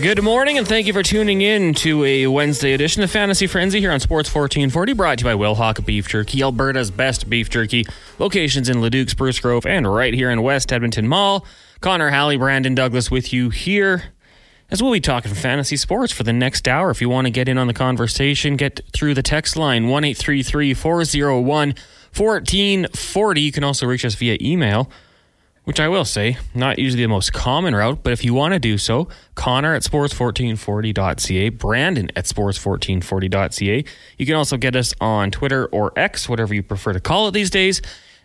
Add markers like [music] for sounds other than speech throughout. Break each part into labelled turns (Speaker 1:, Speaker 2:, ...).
Speaker 1: Good morning, and thank you for tuning in to a Wednesday edition of Fantasy Frenzy here on Sports 1440, brought to you by Wilhauk Beef Jerky, Alberta's best beef jerky. Locations in Leduc, Spruce Grove, and right here in West Edmonton Mall. Connor, Halley, Brandon Douglas with you here as we'll be talking fantasy sports for the next hour. If you want to get in on the conversation, get through the text line 1 401 1440. You can also reach us via email which I will say, not usually the most common route, but if you want to do so, Connor at sports1440.ca, Brandon at sports1440.ca. You can also get us on Twitter or X, whatever you prefer to call it these days,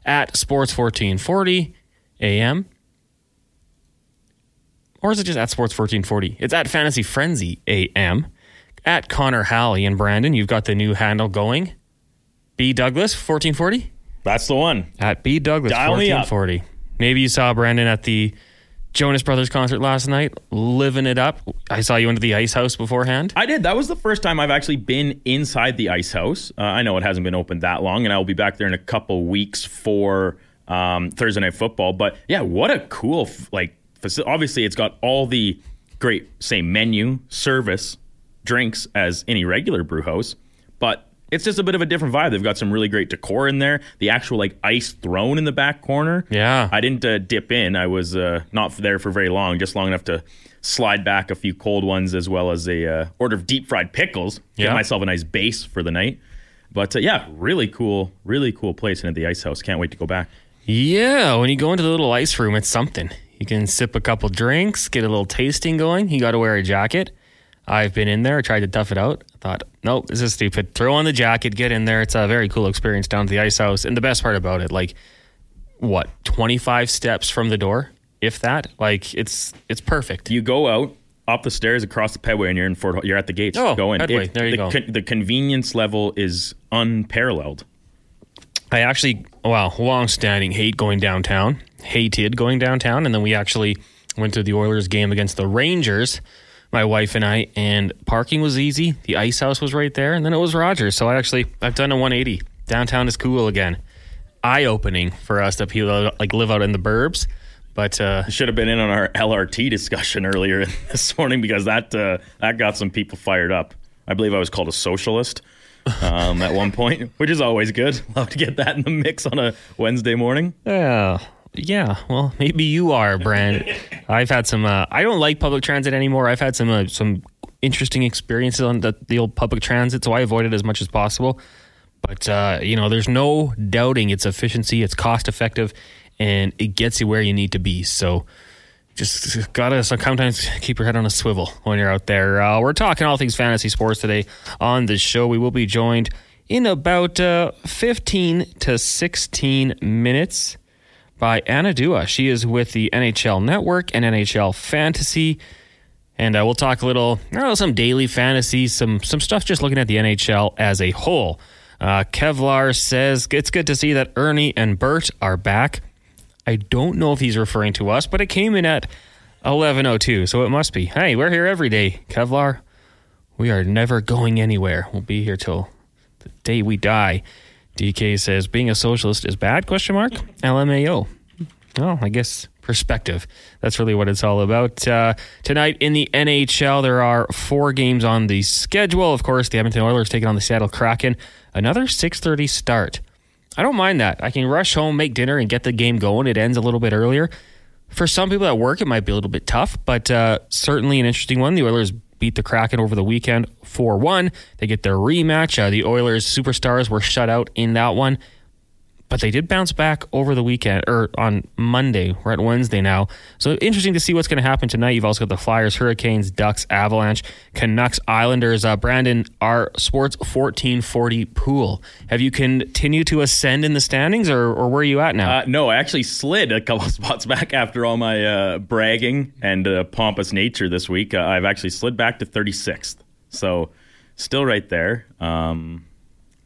Speaker 1: at sports1440 AM. Or is it just at sports1440? It's at Fantasy Frenzy AM. At Connor Halley and Brandon, you've got the new handle going. B Douglas 1440?
Speaker 2: That's the one.
Speaker 1: At B Douglas
Speaker 2: Dial me up.
Speaker 1: 1440. Maybe you saw Brandon at the Jonas Brothers concert last night, living it up. I saw you into the ice house beforehand.
Speaker 2: I did. That was the first time I've actually been inside the ice house. Uh, I know it hasn't been open that long, and I will be back there in a couple weeks for um, Thursday night football. But yeah, what a cool like. Obviously, it's got all the great same menu, service, drinks as any regular brew house, but it's just a bit of a different vibe. They've got some really great decor in there. The actual like ice throne in the back corner.
Speaker 1: Yeah.
Speaker 2: I didn't uh, dip in. I was uh, not there for very long, just long enough to slide back a few cold ones as well as a uh, order of deep fried pickles. Get
Speaker 1: Yeah.
Speaker 2: myself a nice base for the night. But uh, yeah, really cool, really cool place in at the ice house. Can't wait to go back.
Speaker 1: Yeah, when you go into the little ice room, it's something. You can sip a couple drinks, get a little tasting going. You got to wear a jacket. I've been in there, I tried to tough it out. I thought, nope, this is stupid. Throw on the jacket, get in there. It's a very cool experience down to the ice house. And the best part about it, like, what, 25 steps from the door? If that, like, it's it's perfect.
Speaker 2: You go out up the stairs across the pedway, and you're in Fort. You're at the gates.
Speaker 1: Oh,
Speaker 2: go in.
Speaker 1: Pedway. There you
Speaker 2: the,
Speaker 1: go.
Speaker 2: con- the convenience level is unparalleled.
Speaker 1: I actually, wow, long-standing hate going downtown. Hated going downtown, and then we actually went to the Oilers game against the Rangers. My wife and I, and parking was easy. The ice house was right there, and then it was Rogers. So I actually, I've done a 180. Downtown is cool again. Eye-opening for us that people like live out in the burbs, but uh,
Speaker 2: Should have been in on our LRT discussion earlier [laughs] this morning because that uh, that got some people fired up. I believe I was called a socialist um, at one point, which is always good. [laughs] Love to get that in the mix on a Wednesday morning.
Speaker 1: Yeah. Yeah. Well, maybe you are, Brand. [laughs] I've had some. Uh, I don't like public transit anymore. I've had some uh, some interesting experiences on the, the old public transit, so I avoid it as much as possible. But uh, you know, there's no doubting its efficiency. It's cost effective, and it gets you where you need to be. So. Just gotta sometimes keep your head on a swivel when you're out there. Uh, we're talking all things fantasy sports today on the show. We will be joined in about uh, 15 to 16 minutes by Anna Dua. She is with the NHL Network and NHL Fantasy. And uh, we'll talk a little, know, some daily fantasy, some some stuff just looking at the NHL as a whole. Uh, Kevlar says it's good to see that Ernie and Bert are back. I don't know if he's referring to us, but it came in at 11:02, so it must be. Hey, we're here every day, Kevlar. We are never going anywhere. We'll be here till the day we die. DK says being a socialist is bad? Question mark. LMAO. Well, I guess perspective. That's really what it's all about. Uh, tonight in the NHL, there are four games on the schedule. Of course, the Edmonton Oilers taking on the Seattle Kraken. Another 6:30 start. I don't mind that. I can rush home, make dinner, and get the game going. It ends a little bit earlier. For some people at work, it might be a little bit tough, but uh, certainly an interesting one. The Oilers beat the Kraken over the weekend 4 1. They get their rematch. Uh, the Oilers superstars were shut out in that one, but they did bounce back over the weekend or on Monday. We're at Wednesday now. So interesting to see what's going to happen tonight. You've also got the Flyers, Hurricanes, Ducks, Avalanche, Canucks, Islanders. Uh, Brandon, our Sports 1440 pool. Have you continued to ascend in the standings or, or where are you at now?
Speaker 2: Uh, no, I actually slid a couple [laughs] spots back after all my uh, bragging and uh, pompous nature this week. Uh, I've actually slid back to 36th. So still right there. Um,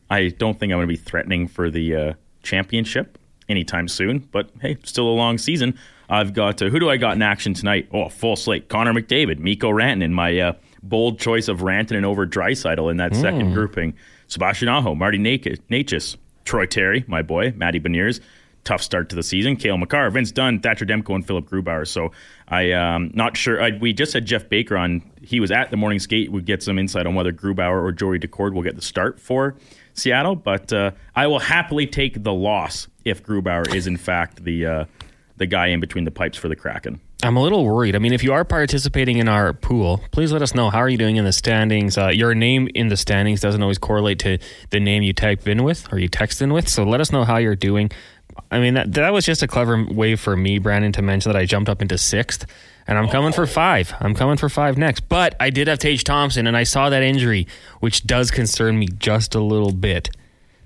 Speaker 2: I don't think I'm going to be threatening for the uh, championship anytime soon, but hey, still a long season. I've got uh, who do I got in action tonight? Oh, full slate: Connor McDavid, Mikko Rantanen, my uh, bold choice of Rantanen over Draisaitl in that second grouping. Sebastian Aho, Marty Necas, Troy Terry, my boy, Matty Beniers, tough start to the season. Cale Makar, Vince Dunn, Thatcher Demko, and Philipp Grubauer. So I um not sure. I, we just had Jeff Baker on. He was at the morning skate. We get some insight on whether Grubauer or Joey Daccord will get the start for Seattle. But uh, I will happily take the loss if Grubauer is in fact the uh, the guy in between the pipes for the Kraken.
Speaker 1: I'm a little worried. I mean, if you are participating in our pool, please let us know how are you doing in the standings. Uh, your name in the standings doesn't always correlate to the name you type in with or you text in with. So let us know how you're doing. I mean, that that was just a clever way for me, Brandon, to mention that I jumped up into sixth, and I'm coming for five. I'm coming for five next. But I did have Tage Thompson, and I saw that injury, which does concern me just a little bit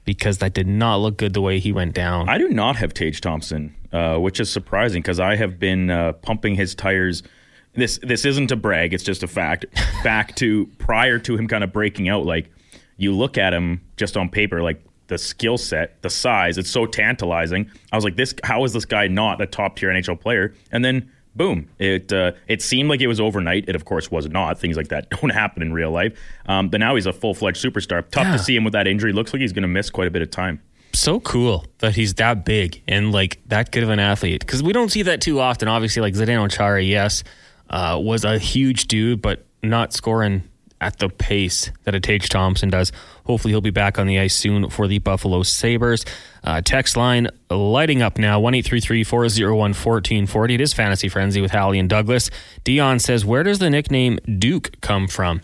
Speaker 1: because that did not look good the way he went down.
Speaker 2: I do not have Tage Thompson, uh, which is surprising because I have been uh, pumping his tires. This this isn't a brag; it's just a fact. [laughs] Back to prior to him kind of breaking out, like you look at him just on paper, like the skill set, the size, it's so tantalizing. I was like, this how is this guy not a top tier NHL player? And then boom, it uh, it seemed like it was overnight. It of course was not. Things like that [laughs] don't happen in real life. Um, but now he's a full fledged superstar. Tough
Speaker 1: Yeah.
Speaker 2: to see him with that injury. Looks like he's going to miss quite a bit of time.
Speaker 1: so cool that he's that big and like that good of an athlete because we don't see that too often. Obviously, like Zdeno Chara, yes, uh, was a huge dude, but not scoring at the pace that a Tage Thompson does. Hopefully, he'll be back on the ice soon for the Buffalo Sabres. Uh, text line lighting up now 1 401 1440. It is Fantasy Frenzy with Hallie and Douglas. Dion says, Where does the nickname Duke come from?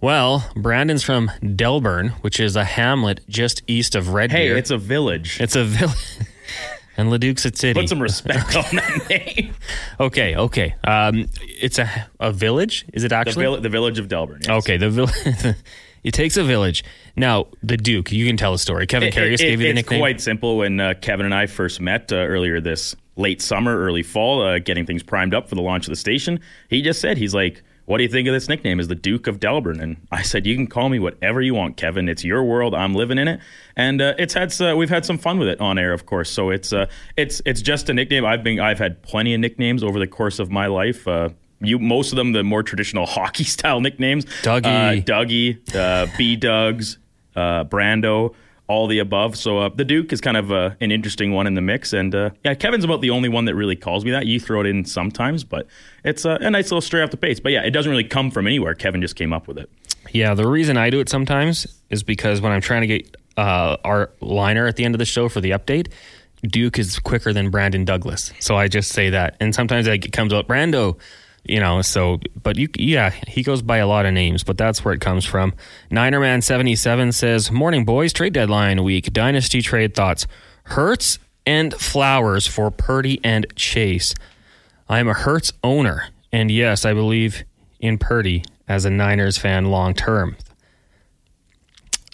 Speaker 1: Well, Brandon's from Delburne, which is a hamlet just east of Red
Speaker 2: Hey,
Speaker 1: Deer.
Speaker 2: it's a village.
Speaker 1: It's a village. [laughs] and Leduc's a city.
Speaker 2: Put some respect on that [laughs] name.
Speaker 1: okay, okay. Um, it's a a village. Is it
Speaker 2: The,
Speaker 1: actually?
Speaker 2: vill- the village of Delburne. yes.
Speaker 1: okay, the village. [laughs] it takes a village. Now, the Duke. You can tell a story. Kevin Carius gave you the
Speaker 2: it's
Speaker 1: nickname.
Speaker 2: quite simple. When uh, Kevin and I first met uh, earlier this late summer, early fall, uh, getting things primed up for the launch of the station, he just said, he's like, what do you think of this nickname? Is the Duke of Delburne? And I said, you can call me whatever you want, Kevin. It's your world. I'm living in it, and uh, it's had uh, we've had some fun with it on air, of course. So it's uh, it's it's just a nickname. I've been I've had plenty of nicknames over the course of my life. Uh, you most of them the more traditional [laughs] hockey style nicknames.
Speaker 1: Dougie.
Speaker 2: uh, Dougie, uh, B Dugs, uh, Brando, all the above. So uh, the Duke is kind of uh, an interesting one in the mix. And uh, yeah, Kevin's about the only one that really calls me that. You throw it in sometimes, but it's uh, a nice little stray off the pace. But yeah, it doesn't really come from anywhere. Kevin just came up with it.
Speaker 1: Yeah, the reason I do it sometimes is because when I'm trying to get uh, our liner at the end of the show for the update, Duke is quicker than Brandon Douglas. So I just say that. And sometimes it comes up Brando, you know, so, but you, yeah, he goes by a lot of names, but that's where it comes from. Ninerman77 says, Morning, boys, trade deadline week, dynasty trade thoughts. Hurts and Flowers for Purdy and Chase. I am a Hurts owner, and yes, I believe in Purdy as a Niners fan long term.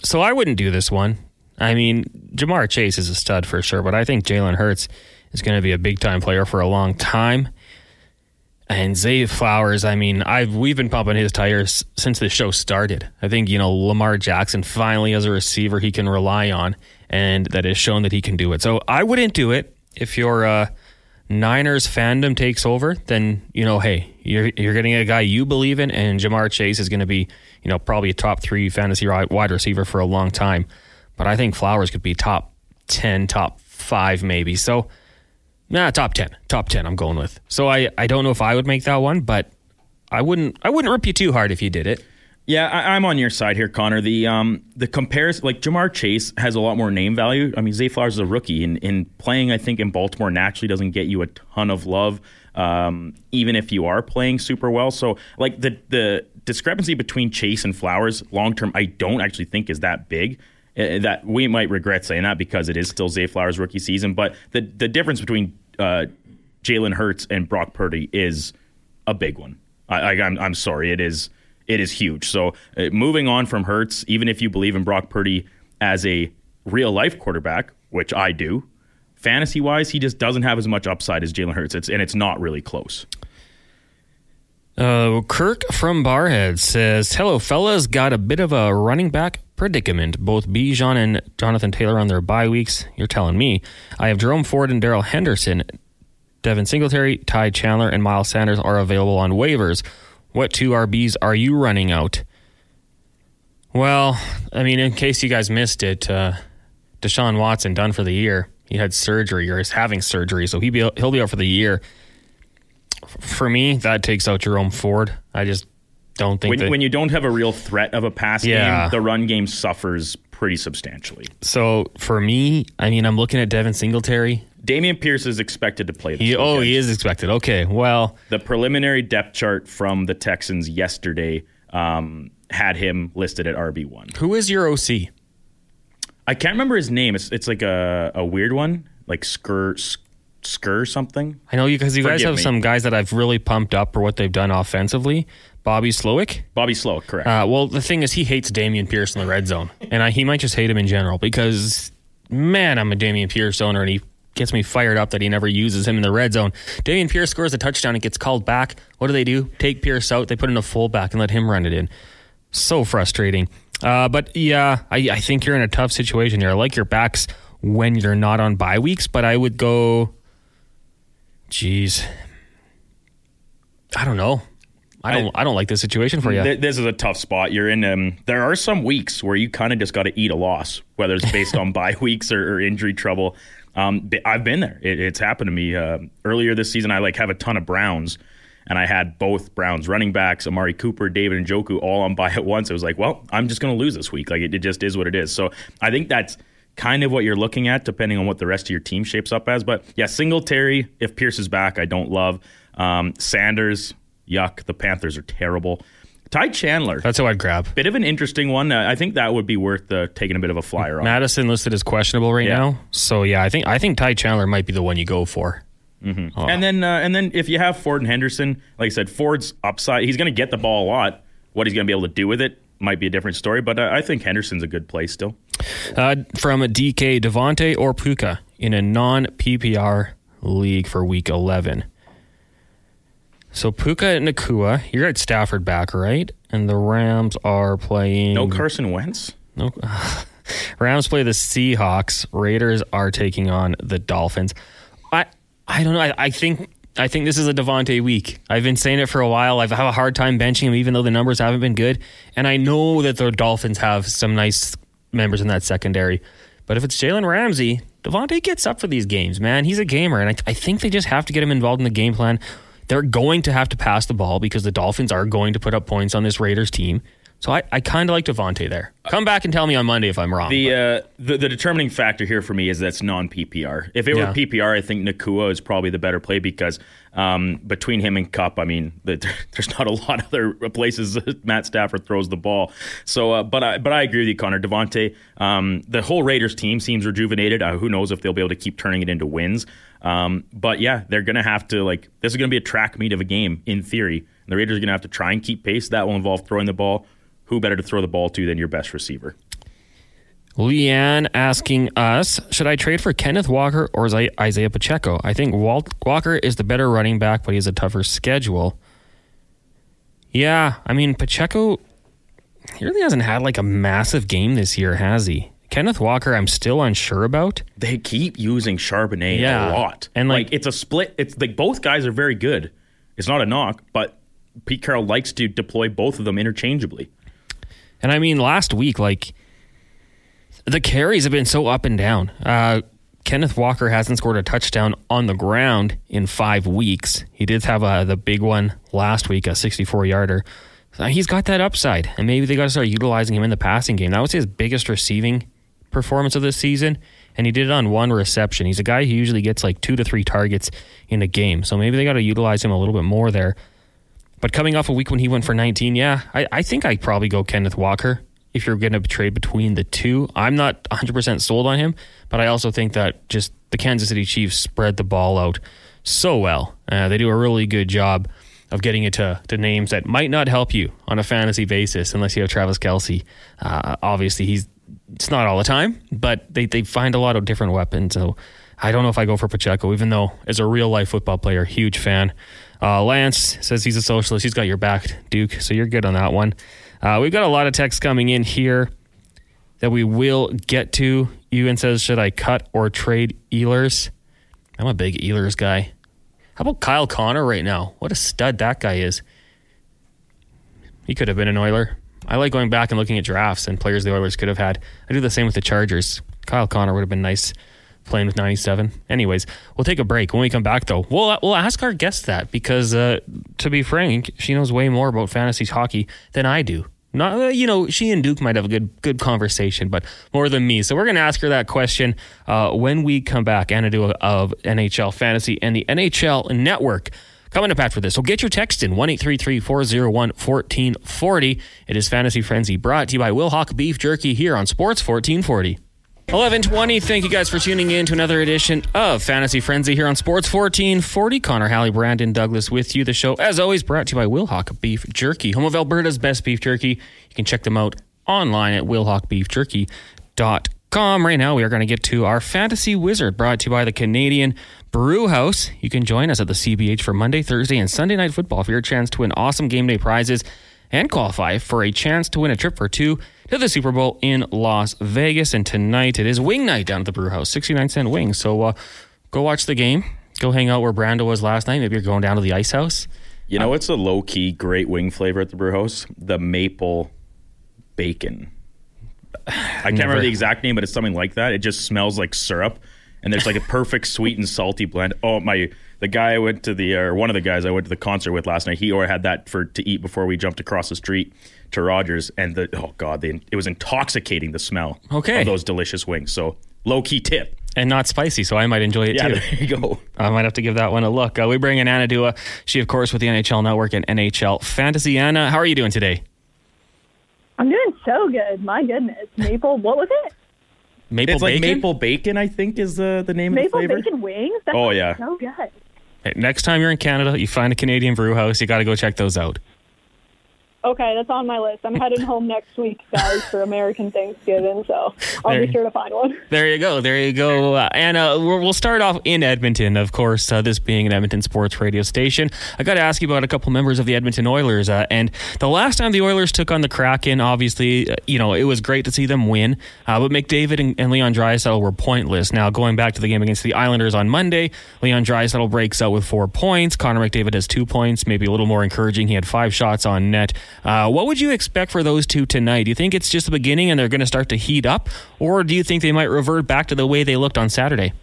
Speaker 1: So I wouldn't do this one. I mean, Ja'Marr Chase is a stud for sure, but I think Jalen Hurts is going to be a big time player for a long time. And Zay Flowers, I mean, I've we've been pumping his tires since the show started. I think you know Lamar Jackson finally has a receiver he can rely on, and that has shown that he can do it. So I wouldn't do it if your uh, Niners fandom takes over. Then you know, hey, you're you're getting a guy you believe in, and Ja'Marr Chase is going to be you know probably a top three fantasy wide receiver for a long time. But I think Flowers could be top ten, top five, maybe. So. Nah, top ten. Top ten. I'm going with. So I, I don't know if I would make that one, but I wouldn't I wouldn't rip you too hard if you did it.
Speaker 2: Yeah, I, I'm on your side here, Connor. The um the comparison, like Ja'Marr Chase has a lot more name value. I mean, Zay Flowers is a rookie, and in playing, I think in Baltimore naturally doesn't get you a ton of love, um, even if you are playing super well. So, like the the discrepancy between Chase and Flowers long term, I don't actually think is that big. Uh, that we might regret saying that because it is still Zay Flowers' rookie season, but the the difference between uh, Jalen Hurts and Brock Purdy is a big one. I, I, I'm I'm sorry, it is it is huge. So uh, moving on from Hurts, even if you believe in Brock Purdy as a real life quarterback, which I do, fantasy wise, he just doesn't have as much upside as Jalen Hurts. It's and it's not really close.
Speaker 1: Uh, Kirk from Barrhead says, "Hello, fellas. Got a bit of a running back predicament. Both Bijan and Jonathan Taylor on their bye weeks. You're telling me. I have Jerome Ford and Darrell Henderson. Devin Singletary, Ty Chandler, and Miles Sanders are available on waivers. What two RBs are you running out?" Well, I mean, in case you guys missed it, uh, Deshaun Watson done for the year. He had surgery or is having surgery, so he be he'll be out for the year. For me, that takes out Jerome Ford. I just don't think
Speaker 2: When,
Speaker 1: that,
Speaker 2: when you don't have a real threat of a pass
Speaker 1: Yeah.
Speaker 2: game, the run game suffers pretty substantially.
Speaker 1: so. For me, I mean, I'm looking at Devin Singletary.
Speaker 2: Dameon Pierce is expected to play this
Speaker 1: He, oh, he is expected. Okay, well,
Speaker 2: The preliminary depth chart from the Texans yesterday um, had him listed at RB1.
Speaker 1: who is your OC?
Speaker 2: I can't remember his name. It's, it's like a, a weird one, like Skur, Skur something.
Speaker 1: I know you because you guys have
Speaker 2: me.
Speaker 1: some guys that I've really pumped up for what they've done offensively. Bobby Slowik.
Speaker 2: Bobby Slow, correct.
Speaker 1: Uh, well, the thing is, he hates Dameon Pierce in the red zone, and I, he might just hate him in general because, man, I'm a Dameon Pierce owner, and he gets me fired up that he never uses him in the red zone. Dameon Pierce scores a touchdown, it gets called back. What do they do? Take Pierce out. They put in a fullback and let him run it in. So frustrating. Uh, but yeah, I, I think you're in a tough situation here. I like your backs when you're not on bye weeks, but I would go. Jeez, I don't know. I don't. I, don't like this situation for you.
Speaker 2: Th- this is a tough spot you're in. Um, there are some weeks where you kind of just got to eat a loss, whether it's based [laughs] on bye weeks or, or injury trouble. Um, I've been there. It, it's happened to me uh, earlier this season. I like have a ton of Browns, and I had both Browns running backs, Amari Cooper, David Njoku, all on bye at once. It was like, well, I'm just going to lose this week. Like it, it just is what it is. So I think that's kind of what you're looking at, depending on what the rest of your team shapes up as. But yeah, Singletary, if Pierce is back, I don't love. Um, Sanders, yuck. The Panthers are terrible. Ty Chandler,
Speaker 1: That's who I'd grab.
Speaker 2: bit of an interesting one. Uh, I think that would be worth uh, taking a bit of a flyer on.
Speaker 1: Madison listed as questionable right
Speaker 2: Yeah.
Speaker 1: now, so yeah, I think I think Ty Chandler might be the one you go for.
Speaker 2: And then uh, and then if you have Ford and Henderson, like I said, Ford's upside. He's going to get the ball a lot. What he's going to be able to do with it might be a different story. But uh, I think Henderson's a good play still.
Speaker 1: Uh, from DK, Davante or Puka in a non PPR league for Week 11. So Puka and Nacua, you're at Stafford back, right? And the Rams are playing.
Speaker 2: No Carson Wentz.
Speaker 1: No. [laughs] Rams play the Seahawks. Raiders are taking on the Dolphins. I I don't know. I, I think I think this is a Davante week. I've been saying it for a while. I've had a hard time benching him, even though the numbers haven't been good. And I know that the Dolphins have some nice members in that secondary. But if it's Jalen Ramsey, Davante gets up for these games, man. He's a gamer, and I, I think they just have to get him involved in the game plan. They're going to have to pass the ball because the Dolphins are going to put up points on this Raiders team. So I, I kind of like Davante there. Come back and tell me on Monday if I'm wrong.
Speaker 2: The, uh, the the determining factor here for me is that's non PPR. If it
Speaker 1: Yeah.
Speaker 2: were PPR, I think Nacua is probably the better play because um, between him and Kupp, I mean, the, [laughs] there's not a lot of other places Matt Stafford throws the ball. So, uh, but I but I agree with you, Connor Davante. Um, the whole Raiders team seems rejuvenated. Uh, who knows if they'll be able to keep turning it into wins? Um, but yeah, they're gonna have to like this is gonna be a track meet of a game in theory. And The Raiders are gonna have to try and keep pace. That will involve throwing the ball. Who better to throw the ball to than your best receiver?
Speaker 1: Leanne asking us, should I trade for Kenneth Walker or Isaiah- Isaiah Pacheco? I think Walt Walker is the better running back, but he has a tougher schedule. Yeah, I mean Pacheco he really hasn't had like a massive game this year, has he? Kenneth Walker, I'm still unsure about.
Speaker 2: they keep using Charbonnet
Speaker 1: Yeah.
Speaker 2: a lot.
Speaker 1: And, like-
Speaker 2: it's a split. It's like both guys are very good. It's not a knock, but Pete Carroll likes to deploy both of them interchangeably.
Speaker 1: And I mean, last week, like the carries have been so up and down. Uh, Kenneth Walker hasn't scored a touchdown on the ground in five weeks. He did have uh, the big one last week, a 64 yarder. He's got that upside, and maybe they got to start utilizing him in the passing game. That was his biggest receiving performance of this season, and he did it on one reception. He's a guy who usually gets like two to three targets in a game, so maybe they got to utilize him a little bit more there. But coming off a week when he went for 19, yeah, I, I think I'd probably go Kenneth Walker if you're going to trade between the two. I'm not 100% sold on him, but I also think that just the Kansas City Chiefs spread the ball out so well. Uh, they do a really good job of getting it to, to names that might not help you on a fantasy basis unless you have Travis Kelce. Uh, obviously, he's it's not all the time, but they, they find a lot of different weapons. So I don't know if I go for Pacheco, even though as a real life football player, huge fan. Uh, Lance says he's a socialist. He's got your back, Duke. So you're good on that one. Uh, we've got a lot of text coming in here that we will get to. Ewan says, should I cut or trade Ehlers? I'm a big Ehlers guy. How about Kyle Connor right now? What a stud that guy is. He could have been an Oiler. I like going back and looking at drafts and players the Oilers could have had. I do the same with the Chargers. Kyle Connor would have been nice playing with 97. Anyways, we'll take a break. When we come back, though, we'll we'll ask our guest that because, uh, to be frank, she knows way more about fantasy hockey than I do. Not, uh, you know, she and Duke might have a good good conversation, but more than me. So we're going to ask her that question uh, when we come back. Anna Dua of NHL Fantasy and the NHL Network. Coming up after this, so get your text in 1 401 1440. It is Fantasy Frenzy brought to you by Wilhauk Beef Jerky here on Sports 1440. 1120. Thank you guys for tuning in to another edition of Fantasy Frenzy here on Sports 1440. Connor Halley, Brandon Douglas with you. The show, as always, brought to you by Wilhauk Beef Jerky, home of Alberta's best beef jerky. You can check them out online at wilhaukbeefjerky.com. Right now, we are going to get to our Fantasy Wizard, brought to you by the Canadian Brew House. You can join us at the CBH for Monday, Thursday, and Sunday night football for your chance to win awesome game day prizes and qualify for a chance to win a trip for two to the Super Bowl in Las Vegas. And tonight it is wing night down at the Brew House, 69 cent wings. So uh, go watch the game. Go hang out where Brando was last night. Maybe you're going down to the Ice House.
Speaker 2: You know, it's a low key great wing flavor at the Brew House? The maple bacon. I can't remember the exact name, but it's something like that. It just smells like syrup, and there's like a perfect sweet and salty blend. Oh my! The guy I went to the or one of the guys I went to the concert with last night, he or had that for to eat before we jumped across the street to Rogers, and the oh god, they, it was intoxicating the smell.
Speaker 1: Okay.
Speaker 2: of those delicious wings. So low key tip.
Speaker 1: And not spicy, so I might enjoy it
Speaker 2: Yeah,
Speaker 1: too.
Speaker 2: there you go. [laughs]
Speaker 1: I might have to give that one a look. Uh, we bring in Anna Dua. She, of course, with the NHL Network and NHL Fantasy. Anna, how are you doing today?
Speaker 3: I'm doing so good. My goodness. Maple, what was it?
Speaker 1: Maple
Speaker 2: it's like
Speaker 1: bacon?
Speaker 2: maple bacon. I think is the the name
Speaker 3: Maple
Speaker 2: of the flavor.
Speaker 3: Maple bacon wings? That
Speaker 2: Oh, yeah.
Speaker 3: So good.
Speaker 1: Hey, next time you're in Canada, you find a Canadian brew house, you got to go check those out.
Speaker 3: Okay, that's on my list. I'm [laughs] heading home next week, guys, for American Thanksgiving, so I'll
Speaker 1: There-
Speaker 3: be sure to find one.
Speaker 1: There you go. There you go. Uh, Anna, we'll start off in Edmonton, of course, uh, this being an Edmonton sports radio station. I got to ask you about a couple members of the Edmonton Oilers. Uh, and the last time the Oilers took on the Kraken, obviously, uh, you know, it was great to see them win. Uh, but McDavid and, and Leon Draisaitl were pointless. Now, going back to the game against the Islanders on Monday, Leon Draisaitl breaks out with four points. Connor McDavid has two points, maybe a little more encouraging. He had five shots on net. Uh, what would you expect for those two tonight? Do you think it's just the beginning and they're going to start to heat up? Or do you think they might revert back to the way they looked on Saturday?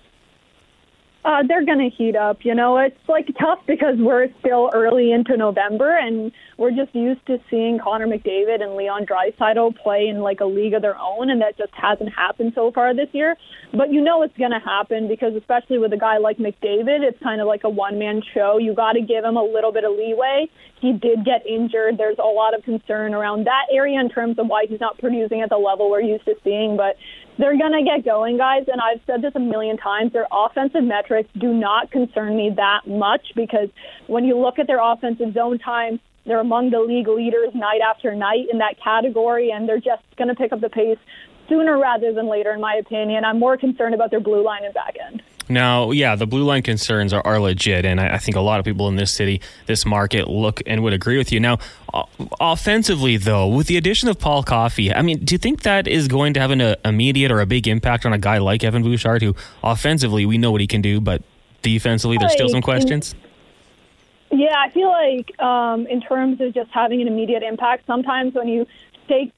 Speaker 3: Uh, they're going to heat up. You know, it's like tough because we're still early into November and we're just used to seeing Connor McDavid and Leon Draisaitl play in like a league of their own, and that just hasn't happened so far this year. But you know it's going to happen because especially with a guy like McDavid, it's kind of like a one-man show. You got to give him a little bit of leeway. He did get injured. There's a lot of concern around that area in terms of why he's not producing at the level we're used to seeing, but they're going to get going, guys. And I've said this a million times. Their offensive metrics do not concern me that much because when you look at their offensive zone time, they're among the league leaders night after night in that category, and they're just going to pick up the pace sooner rather than later, in my opinion. I'm more concerned about their blue line and back end.
Speaker 1: Now, yeah, the blue line concerns are, are legit, and I, I think a lot of people in this city, this market, look and would agree with you. Now, o- offensively, though, with the addition of Paul Coffey, I mean, do you think that is going to have an immediate or a big impact on a guy like Evan Bouchard, who offensively we know what he can do, but defensively there's still some questions?
Speaker 3: Yeah, I feel like um, in terms of just having an immediate impact, sometimes when you take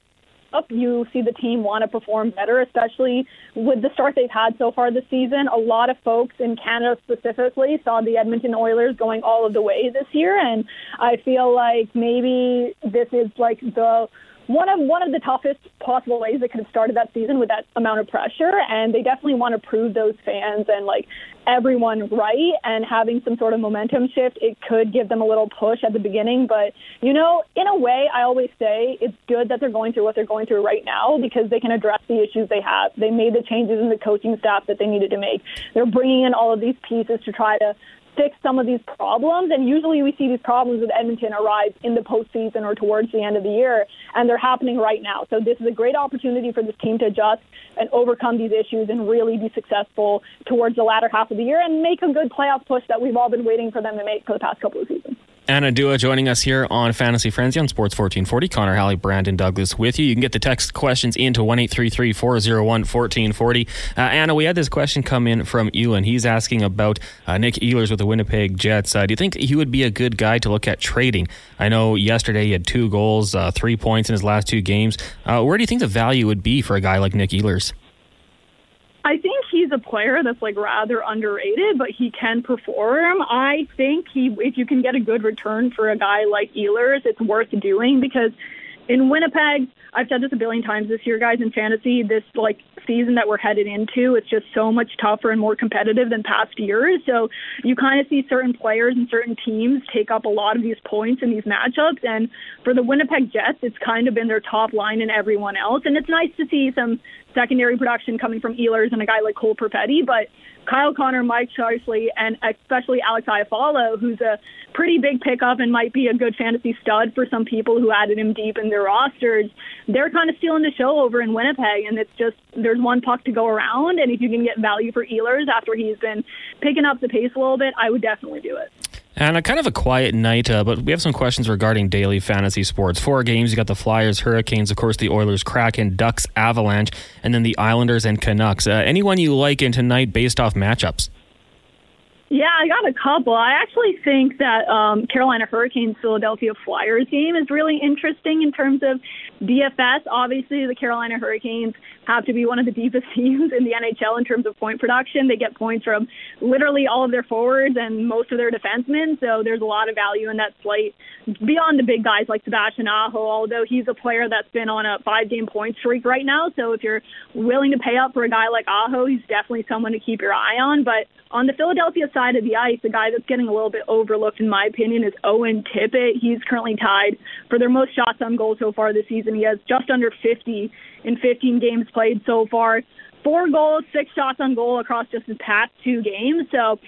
Speaker 3: up, you see the team want to perform better, especially with the start they've had so far this season. A lot of folks in Canada specifically saw the Edmonton Oilers going all of the way this year, and I feel like maybe this is like the one of one of the toughest possible ways they could have started that season with that amount of pressure and they definitely want to prove those fans and like everyone right and having some sort of momentum shift it could give them a little push at the beginning but you know in a way I always say it's good that they're going through what they're going through right now because they can address the issues they have. They made the changes in the coaching staff that they needed to make. They're bringing in all of these pieces to try to fix some of these problems. And usually we see these problems with Edmonton arise in the postseason or towards the end of the year, and they're happening right now. So this is a great opportunity for this team to adjust and overcome these issues and really be successful towards the latter half of the year and make a good playoff push that we've all been waiting for them to make for the past couple of seasons.
Speaker 1: Anna Dua joining us here on Fantasy Frenzy on Sports 1440. Connor Halley, Brandon Douglas with you. You can get the text questions into 1 401 1440. Uh, Anna, we had this question come in from Ewan. He's asking about uh, Nick Ehlers with the Winnipeg Jets. Uh, do you think he would be a good guy to look at trading? I know yesterday he had two goals, uh, three points in his last two games. Uh, where do you think the value would be for a guy like Nick Ehlers?
Speaker 3: I think he's a player that's like rather underrated, but he can perform. I think he, if you can get a good return for a guy like Ehlers, it's worth doing because in Winnipeg, I've said this a billion times this year, guys, in fantasy, this like season that we're headed into, it's just so much tougher and more competitive than past years. So you kind of see certain players and certain teams take up a lot of these points in these matchups. And for the Winnipeg Jets, it's kind of been their top line and everyone else. And it's nice to see some secondary production coming from Ehlers and a guy like Cole Perfetti, but Kyle Connor, Mike Charsley, and especially Alex Iafallo, who's a pretty big pickup and might be a good fantasy stud for some people who added him deep in their rosters. They're kind of stealing the show over in Winnipeg, and it's just there's one puck to go around, and if you can get value for Ehlers after he's been picking up the pace a little bit, I would definitely do it.
Speaker 1: And a kind of a quiet night, uh, but we have some questions regarding daily fantasy sports. Four games. You got the Flyers, Hurricanes, of course, the Oilers, Kraken, Ducks, Avalanche, and then the Islanders and Canucks. Uh, anyone you like in tonight based off matchups?
Speaker 3: Yeah, I got a couple. I actually think that um, Carolina Hurricanes Philadelphia Flyers game is really interesting in terms of DFS. Obviously, the Carolina Hurricanes have to be one of the deepest [laughs] teams in the NHL in terms of point production. They get points from literally all of their forwards and most of their defensemen, so there's a lot of value in that slate beyond the big guys like Sebastian Aho, although he's a player that's been on a five game point streak right now. So if you're willing to pay up for a guy like Aho, he's definitely someone to keep your eye on. But on the Philadelphia side of the ice, the guy that's getting a little bit overlooked, in my opinion, is Owen Tippett. He's currently tied for their most shots on goal so far this season. He has just under 50 in 15 games played so far. Four goals, six shots on goal across just his past two games. So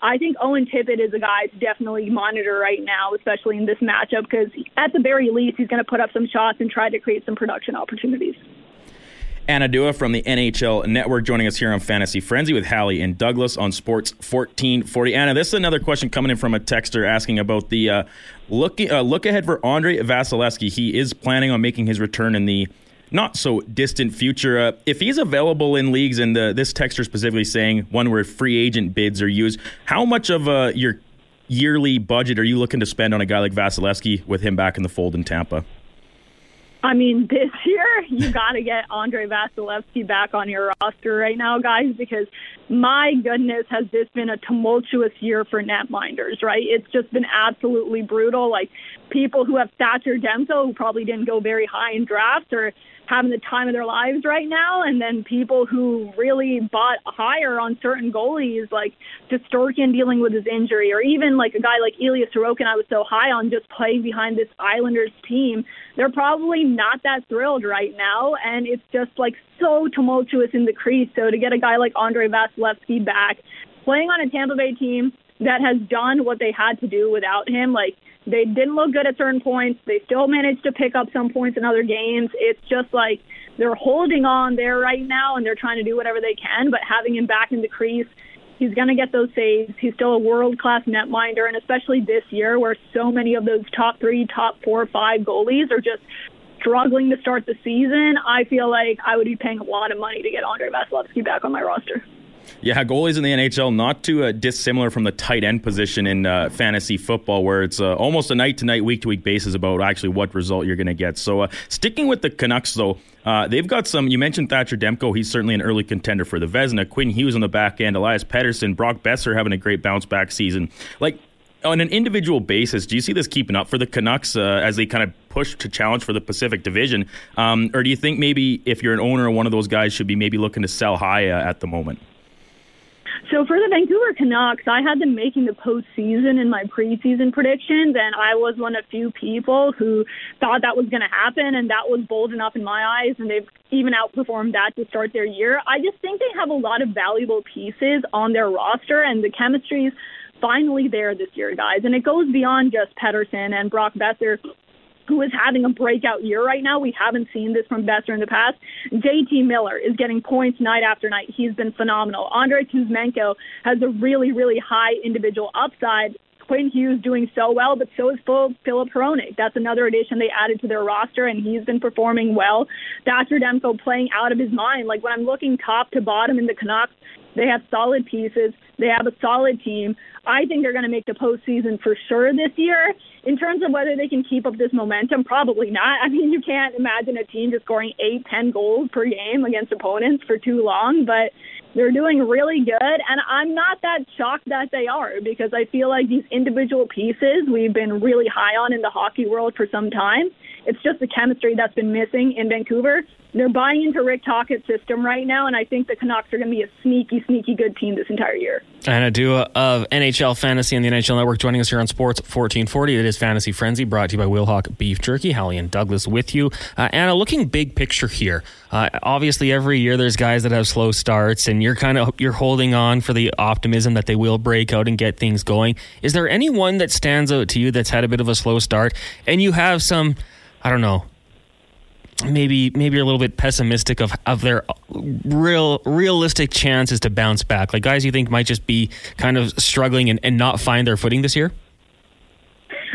Speaker 3: I think Owen Tippett is a guy to definitely monitor right now, especially in this matchup, because at the very least, he's going to put up some shots and try to create some production opportunities.
Speaker 2: Anna Dua from the NHL Network joining us here on Fantasy Frenzy with Hallie and Douglas on Sports 1440. Anna, this is another question coming in from a texter asking about the uh, look, uh, look ahead for Andrei Vasilevskiy. He is planning on making his return in the not so distant future. Uh, if he's available in leagues, and the, this texter specifically saying one where free agent bids are used, how much of uh, your yearly budget are you looking to spend on a guy like Vasilevskiy with him back in the fold in Tampa?
Speaker 3: I mean, this year you got to get Andrei Vasilevskiy back on your roster right now, guys, because my goodness, has this been a tumultuous year for netminders, right? It's just been absolutely brutal. Like people who have Thatcher Demko, who probably didn't go very high in drafts, or having the time of their lives right now, and then people who really bought higher on certain goalies, like Shesterkin dealing with his injury, or even like a guy like Ilya Sorokin, I was so high on just playing behind this Islanders team. They're probably not that thrilled right now, and it's just like so tumultuous in the crease. So to get a guy like Andrei Vasilevskiy back, playing on a Tampa Bay team that has done what they had to do without him, like they didn't look good at certain points. They still managed to pick up some points in other games. It's just like they're holding on there right now and they're trying to do whatever they can. But having him back in the crease, he's going to get those saves. He's still a world class netminder. And especially this year where so many of those top three, top four, five goalies are just struggling to start the season, I feel like I would be paying a lot of money to get Andrei Vasilevskiy back on my roster.
Speaker 2: Yeah, goalies in the NHL not too uh, dissimilar from the tight end position in uh, fantasy football, where it's uh, almost a night to night, week to week basis about actually what result you're going to get. So, uh, sticking with the Canucks, though, uh, they've got some. You mentioned Thatcher Demko; he's certainly an early contender for the Vezina. Quinn Hughes on the back end, Elias Pettersson, Brock Boeser having a great bounce back season. Like on an individual basis, do you see this keeping up for the Canucks uh, as they kind of push to challenge for the Pacific Division, um, or do you think maybe if you're an owner, one of those guys should be maybe looking to sell high at the moment?
Speaker 3: So for the Vancouver Canucks, I had them making the postseason in my preseason predictions, and I was one of few people who thought that was going to happen, and that was bold enough in my eyes, and they've even outperformed that to start their year. I just think they have a lot of valuable pieces on their roster, and the chemistry's finally there this year, guys. And it goes beyond just Pettersson and Brock Boeser who is having a breakout year right now. We haven't seen this from Boeser in the past. JT Miller is getting points night after night. He's been phenomenal. Andrei Kuzmenko has a really, really high individual upside. Quinn Hughes doing so well, but so is Filip Hronek. That's another addition they added to their roster, and he's been performing well. Thatcher Demko playing out of his mind. Like when I'm looking top to bottom in the Canucks, they have solid pieces. They have a solid team. I think they're going to make the postseason for sure this year. In terms of whether they can keep up this momentum, probably not. [laughs] I mean, you can't imagine a team just scoring eight, ten goals per game against opponents for too long. But they're doing really good, and I'm not that shocked that they are because I feel like these individual pieces we've been really high on in the hockey world for some time. It's just the chemistry that's been missing in Vancouver. They're buying into Rick Tocchet's system right now, and I think the Canucks are going to be a sneaky, sneaky good team this entire year.
Speaker 1: Anna Dua of NHL Fantasy and the NHL Network joining us here on Sports 1440. It is Fantasy Frenzy brought to you by Wilhauk Beef Jerky. Hallie and Douglas with you. Uh, Anna, looking big picture here. Uh, obviously, every year there's guys that have slow starts, and you're kind of you're holding on for the optimism that they will break out and get things going. Is there anyone that stands out to you that's had a bit of a slow start, and you have some, I don't know, maybe maybe you're a little bit pessimistic of of their real realistic chances to bounce back. Like guys you think might just be kind of struggling and, and not find their footing this year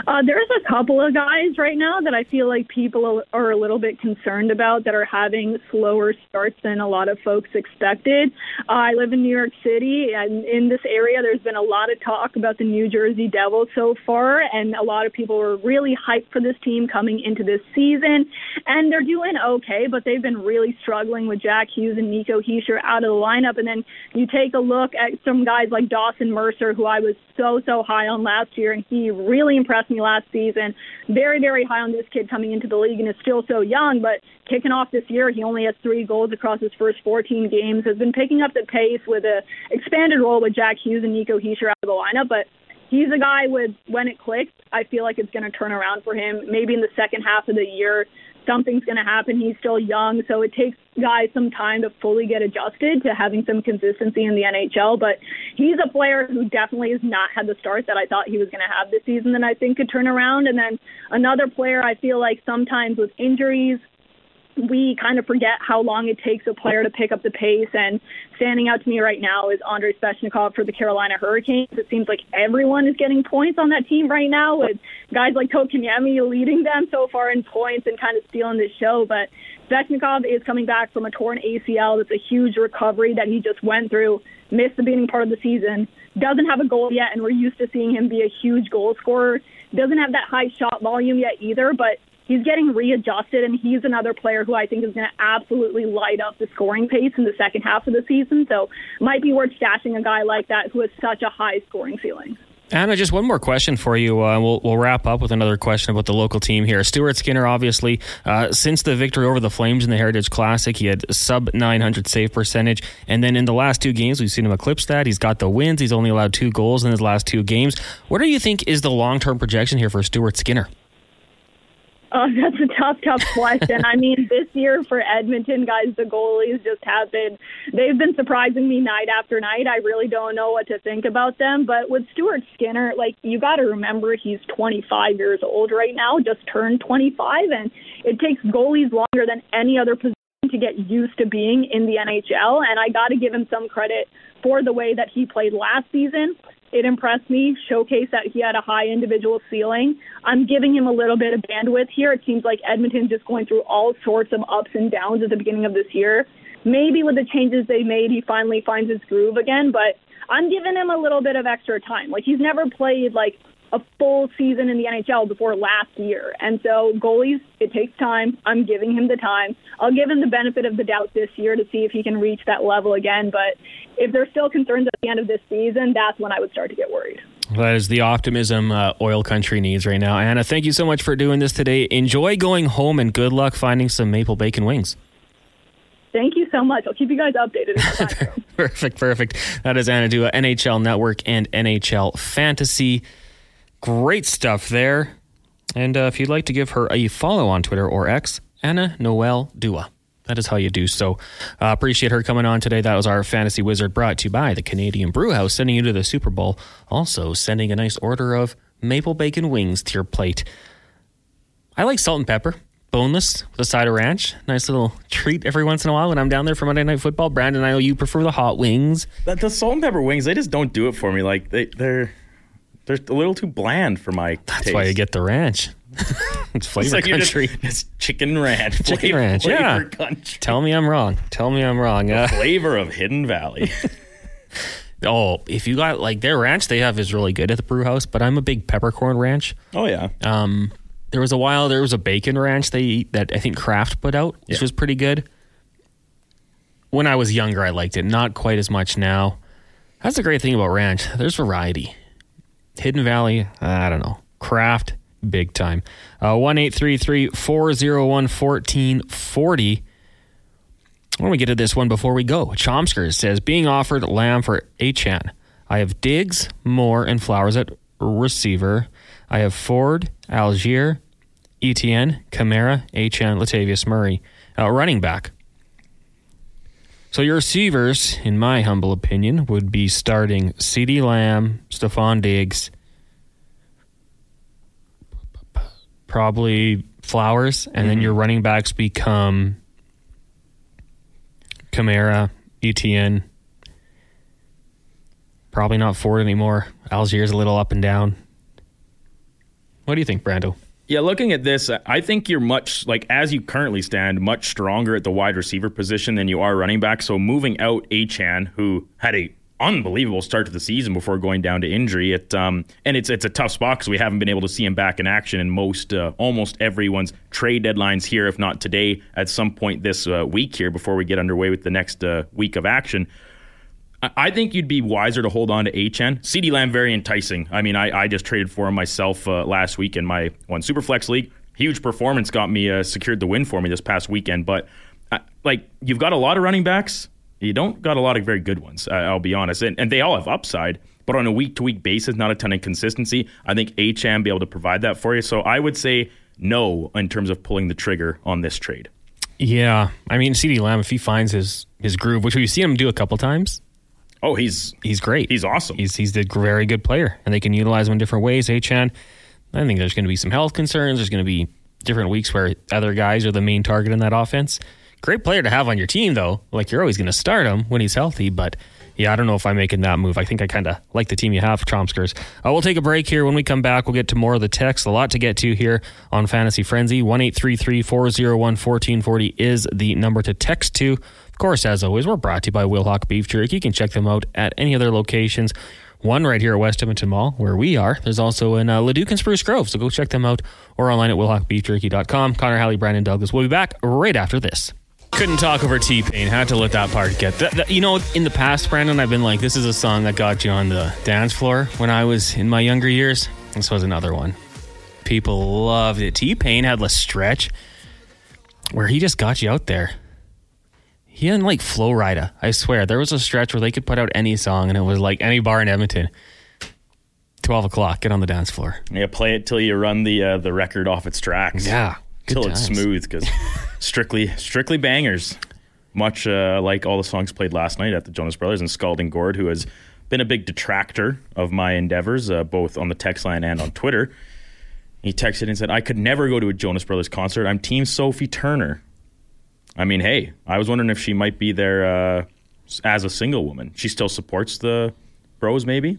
Speaker 3: uh, there's a couple of guys right now that I feel like people are a little bit concerned about that are having slower starts than a lot of folks expected. Uh, I live in New York City, and in this area, there's been a lot of talk about the New Jersey Devils so far, and a lot of people were really hyped for this team coming into this season, and they're doing okay, but they've been really struggling with Jack Hughes and Nico Hischier out of the lineup. And then you take a look at some guys like Dawson Mercer, who I was so so high on last year, and he really impressed me last season. Very, very high on this kid coming into the league and is still so young, but kicking off this year, he only has three goals across his first 14 games, has been picking up the pace with a expanded role with Jack Hughes and Nico Hischier out of the lineup, but he's a guy with when it clicks, I feel like it's going to turn around for him. Maybe in the second half of the year, something's going to happen. He's still young, so it takes guys some time to fully get adjusted to having some consistency in the NHL. But he's a player who definitely has not had the start that I thought he was going to have this season and I think could turn around. And then another player I feel like sometimes with injuries, we kind of forget how long it takes a player to pick up the pace. And standing out to me right now is Andrei Svechnikov for the Carolina Hurricanes. It seems like everyone is getting points on that team right now, with guys like Kotkaniemi leading them so far in points and kind of stealing the show. But Svechnikov is coming back from a torn ACL. That's a huge recovery that he just went through. Missed the beginning part of the season. Doesn't have a goal yet, and we're used to seeing him be a huge goal scorer. Doesn't have that high shot volume yet either, but he's getting readjusted, and he's another player who I think is going to absolutely light up the scoring pace in the second half of the season. So, might be worth stashing a guy like that who has such a high scoring ceiling.
Speaker 1: Anna, just one more question for you. Uh, we'll, we'll wrap up with another question about the local team here. Stuart Skinner, obviously, uh, since the victory over the Flames in the Heritage Classic, he had sub 900 save percentage. And then in the last two games, we've seen him eclipse that. He's got the wins. He's only allowed two goals in his last two games. What do you think is the long term projection here for Stuart Skinner?
Speaker 3: Oh, [laughs] that's a tough, tough question. I mean, this year for Edmonton, guys, the goalies just have been, they've been surprising me night after night. I really don't know what to think about them. But with Stuart Skinner, like, you got to remember he's 25 years old right now, just turned 25, and it takes goalies longer than any other position to get used to being in the NHL. And I got to give him some credit for the way that he played last season. It impressed me, showcased that he had a high individual ceiling. I'm giving him a little bit of bandwidth here. It seems like Edmonton's just going through all sorts of ups and downs at the beginning of this year. Maybe with the changes they made, he finally finds his groove again, but I'm giving him a little bit of extra time. Like he's never played like a full season in the NHL before last year. And so goalies, it takes time. I'm giving him the time. I'll give him the benefit of the doubt this year to see if he can reach that level again. But if there's still concerns at the end of this season, that's when I would start to get worried.
Speaker 1: That is the optimism uh, oil country needs right now. Anna, thank you so much for doing this today. Enjoy going home and good luck finding some maple bacon wings.
Speaker 3: Thank you so much. I'll keep you guys updated. [laughs]
Speaker 1: perfect, perfect. That is Anna Dua, NHL Network and NHL Fantasy. Great stuff there. And uh, if you'd like to give her a follow on Twitter or X, Anna Noel Dua. That is how you do so. Uh, appreciate her coming on today. That was our Fantasy Wizard brought to you by the Canadian Brew House, sending you to the Super Bowl. Also, sending a nice order of maple bacon wings to your plate. I like salt and pepper, boneless with a side of ranch. Nice little treat every once in a while when I'm down there for Monday Night Football. Brandon, I know you prefer the hot wings.
Speaker 2: The, the salt and pepper wings, they just don't do it for me. Like they, they're they're a little too bland for my. Taste.
Speaker 1: That's
Speaker 2: taste.
Speaker 1: why you get the ranch. [laughs] it's flavor
Speaker 2: like
Speaker 1: country.
Speaker 2: Just, it's chicken ranch.
Speaker 1: Chicken
Speaker 2: flavor,
Speaker 1: ranch,
Speaker 2: flavor
Speaker 1: yeah.
Speaker 2: country.
Speaker 1: Tell me I'm wrong. Tell me I'm wrong. Uh,
Speaker 2: Flavor of Hidden Valley. [laughs] [laughs]
Speaker 1: oh, if you got like their ranch they have is really good at the brew house, but I'm a big peppercorn ranch.
Speaker 2: oh yeah.
Speaker 1: Um, there was a while there was a bacon ranch they that I think Kraft put out, which
Speaker 2: Yeah.
Speaker 1: was pretty good. when I was younger, I liked it. Not quite as much now. That's the great thing about ranch. There's variety. Hidden Valley, I don't know. Kraft, big time. Uh, one eight three three four zero one fourteen forty. Why don't we get to this one before we go? Chomsker says being offered Lamb for Achane. I have Diggs, Moore, and Flowers at receiver. I have Ford, Allgeier, Etienne, Kamara, Achane, Latavius Murray. Uh, running back. So your receivers, in my humble opinion, would be starting CeeDee Lamb, Stefon Diggs, probably Flowers, and then mm-hmm. your running backs become Kamara, Etienne. Probably not Ford anymore. Allgeier's a little up and down. What do you think, Brando?
Speaker 2: Yeah, looking at this, I think you're much like as you currently stand, much stronger at the wide receiver position than you are running back. So moving out Achane, who had a unbelievable start to the season before going down to injury. It um, and it's it's a tough spot because we haven't been able to see him back in action in most uh, almost everyone's trade deadlines here, if not today, at some point this uh, week here before we get underway with the next uh, week of action. I- think you'd be wiser to hold on to Achane. CeeDee Lamb very enticing. I mean, I, I just traded for him myself uh, last week in my one Superflex league. Huge performance got me uh, secured the win for me this past weekend. But uh, like, you've got a lot of running backs. You don't got a lot of very good ones. I'll be honest, and, and they all have upside. But on a week to week basis, not a ton of consistency. I think HM be able to provide that for you. So I would say no in terms of pulling the trigger on this trade.
Speaker 1: Yeah, I mean, CeeDee Lamb, if he finds his his groove, which we've seen him do a couple times,
Speaker 2: Oh, he's
Speaker 1: he's great.
Speaker 2: he's awesome.
Speaker 1: He's he's a very good player, and they can utilize him in different ways. Achane, I think there's going to be some health concerns. There's going to be different weeks where other guys are the main target in that offense. Great player to have on your team, though. Like you're always going to start him when he's healthy, but. Yeah, I don't know if I'm making that move. I think I kind of like the team you have, Chomskers. Uh, we'll take a break here. When we come back, we'll get to more of the text. A lot to get to here on Fantasy Frenzy. 1 401 1440 is the number to text to. Of course, as always, we're brought to you by Wilhawk Beef Jerky. You can check them out at any other locations. One right here at West Edmonton Mall, where we are. There's also in uh, Leduc and Spruce Grove, so go check them out or online at wilhawkbeefjerky.com. Connor Halley, Brandon Douglas. We'll be back right after this. Couldn't talk over T Pain. Had to let that part get. That, that- you know, in the past, Brandon, I've been like, this is a song that got you on the dance floor when I was in my younger years. This was another one. People loved it. T Pain had a stretch where he just got you out there. He didn't like Flo Rida. I swear. There was a stretch where they could put out any song and it was like any bar in Edmonton. 12 o'clock, get on the dance floor.
Speaker 2: Yeah, play it till you run the uh, the record off its tracks.
Speaker 1: Yeah.
Speaker 2: till it's smooth because [laughs] strictly strictly bangers. Much uh, like all the songs played last night at the Jonas Brothers and Scalding Gord, who has been a big detractor of my endeavors, uh, both on the text line and on Twitter. He texted and said, "I could never go to a Jonas Brothers concert. I'm Team Sophie Turner." I mean, hey, I was wondering if she might be there uh, as a single woman. She still supports the Bros, maybe,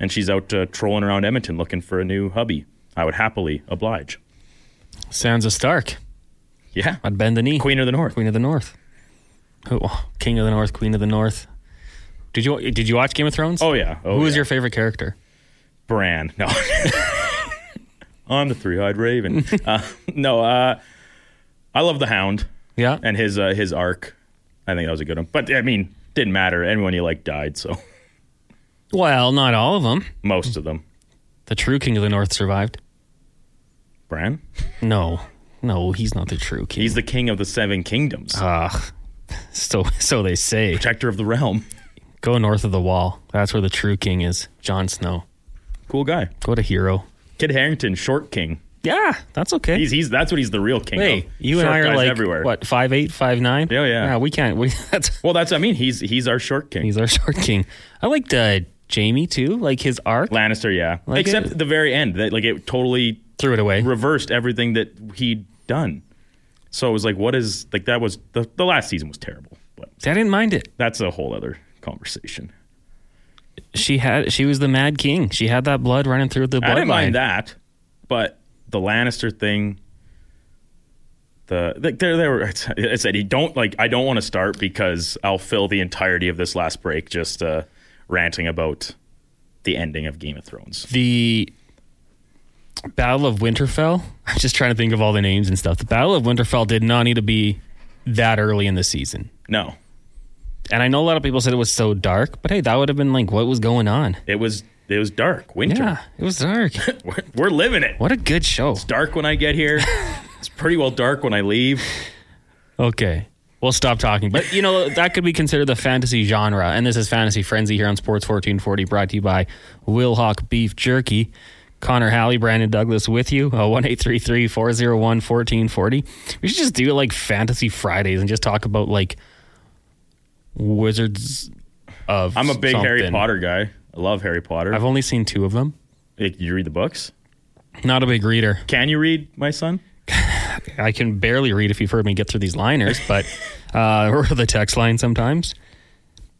Speaker 2: and she's out uh, trolling around Edmonton looking for a new hubby. I would happily oblige.
Speaker 1: Sansa Stark.
Speaker 2: Yeah,
Speaker 1: I'd bend the knee.
Speaker 2: Queen of the North.
Speaker 1: Queen of the North. Who, oh, King of the North, Queen of the North. Did you did you watch Game of Thrones?
Speaker 2: Oh yeah. Oh,
Speaker 1: Who was
Speaker 2: yeah.
Speaker 1: your favorite character?
Speaker 2: Bran? No. [laughs] I'm the three-eyed raven. [laughs] uh, no, uh, I love the Hound
Speaker 1: Yeah.
Speaker 2: and his uh, his arc. I think that was a good one. But I mean, didn't matter. Anyone you like died, so
Speaker 1: Well, not all of them.
Speaker 2: most of them.
Speaker 1: The true King of the North survived.
Speaker 2: Bran.
Speaker 1: No, no, he's not the true king.
Speaker 2: He's the king of the Seven Kingdoms,
Speaker 1: Ah, so so they say.
Speaker 2: protector of the realm.
Speaker 1: Go north of the wall. That's where the true king is. Jon Snow.
Speaker 2: Cool guy.
Speaker 1: What a hero.
Speaker 2: Kit Harington, short king.
Speaker 1: Yeah, that's okay.
Speaker 2: He's he's that's what he's the real king
Speaker 1: hey,
Speaker 2: of.
Speaker 1: you and I are like
Speaker 2: everywhere.
Speaker 1: what five eight, five nine?
Speaker 2: Yeah, yeah.
Speaker 1: Yeah, we can't. We [laughs] that's
Speaker 2: Well, that's I mean. He's he's our short king.
Speaker 1: he's our short king. I liked uh, Jaime too. Like his arc.
Speaker 2: Lannister, yeah.
Speaker 1: Like
Speaker 2: Except
Speaker 1: it-
Speaker 2: the very end, that like it totally
Speaker 1: Threw it away.
Speaker 2: reversed everything that he'd done. So it was like, what is like that was the the last season was terrible, but
Speaker 1: I didn't mind it.
Speaker 2: that's a whole other conversation.
Speaker 1: She had. She was the Mad King. She had that blood running through the bloodline.
Speaker 2: I didn't mind that, but the Lannister thing. The, the there there were [laughs] I said you don't like I don't want to start because I'll fill the entirety of this last break just uh, ranting about the ending of Game of Thrones.
Speaker 1: the Battle of Winterfell. [laughs] I'm just trying to think of all the names and stuff. The Battle of Winterfell did not need to be that early in the season.
Speaker 2: No,
Speaker 1: And I know a lot of people said it was so dark, but hey, that would have been like what was going on.
Speaker 2: It was it was dark, winter.
Speaker 1: Yeah, it was dark.
Speaker 2: We're, [laughs] we're living it.
Speaker 1: what a good show.
Speaker 2: It's dark when I get here. [laughs] it's pretty well dark when I leave.
Speaker 1: Okay. We'll stop talking. But, you know, that could be considered the fantasy genre. And this is Fantasy Frenzy here on Sports 1440, brought to you by Will Hawk Beef Jerky. Connor Halley, Brandon Douglas with you. Uh, 1 401 1440. We should just do it like Fantasy Fridays and just talk about like Wizards of.
Speaker 2: I'm a big Harry. Potter guy. I love Harry Potter.
Speaker 1: I've only seen two of them.
Speaker 2: Like, you read the books?
Speaker 1: Not a big reader.
Speaker 2: Can you read, my son? [laughs]
Speaker 1: I can barely read if you've heard me get through these liners, but [laughs] uh, or the text line sometimes.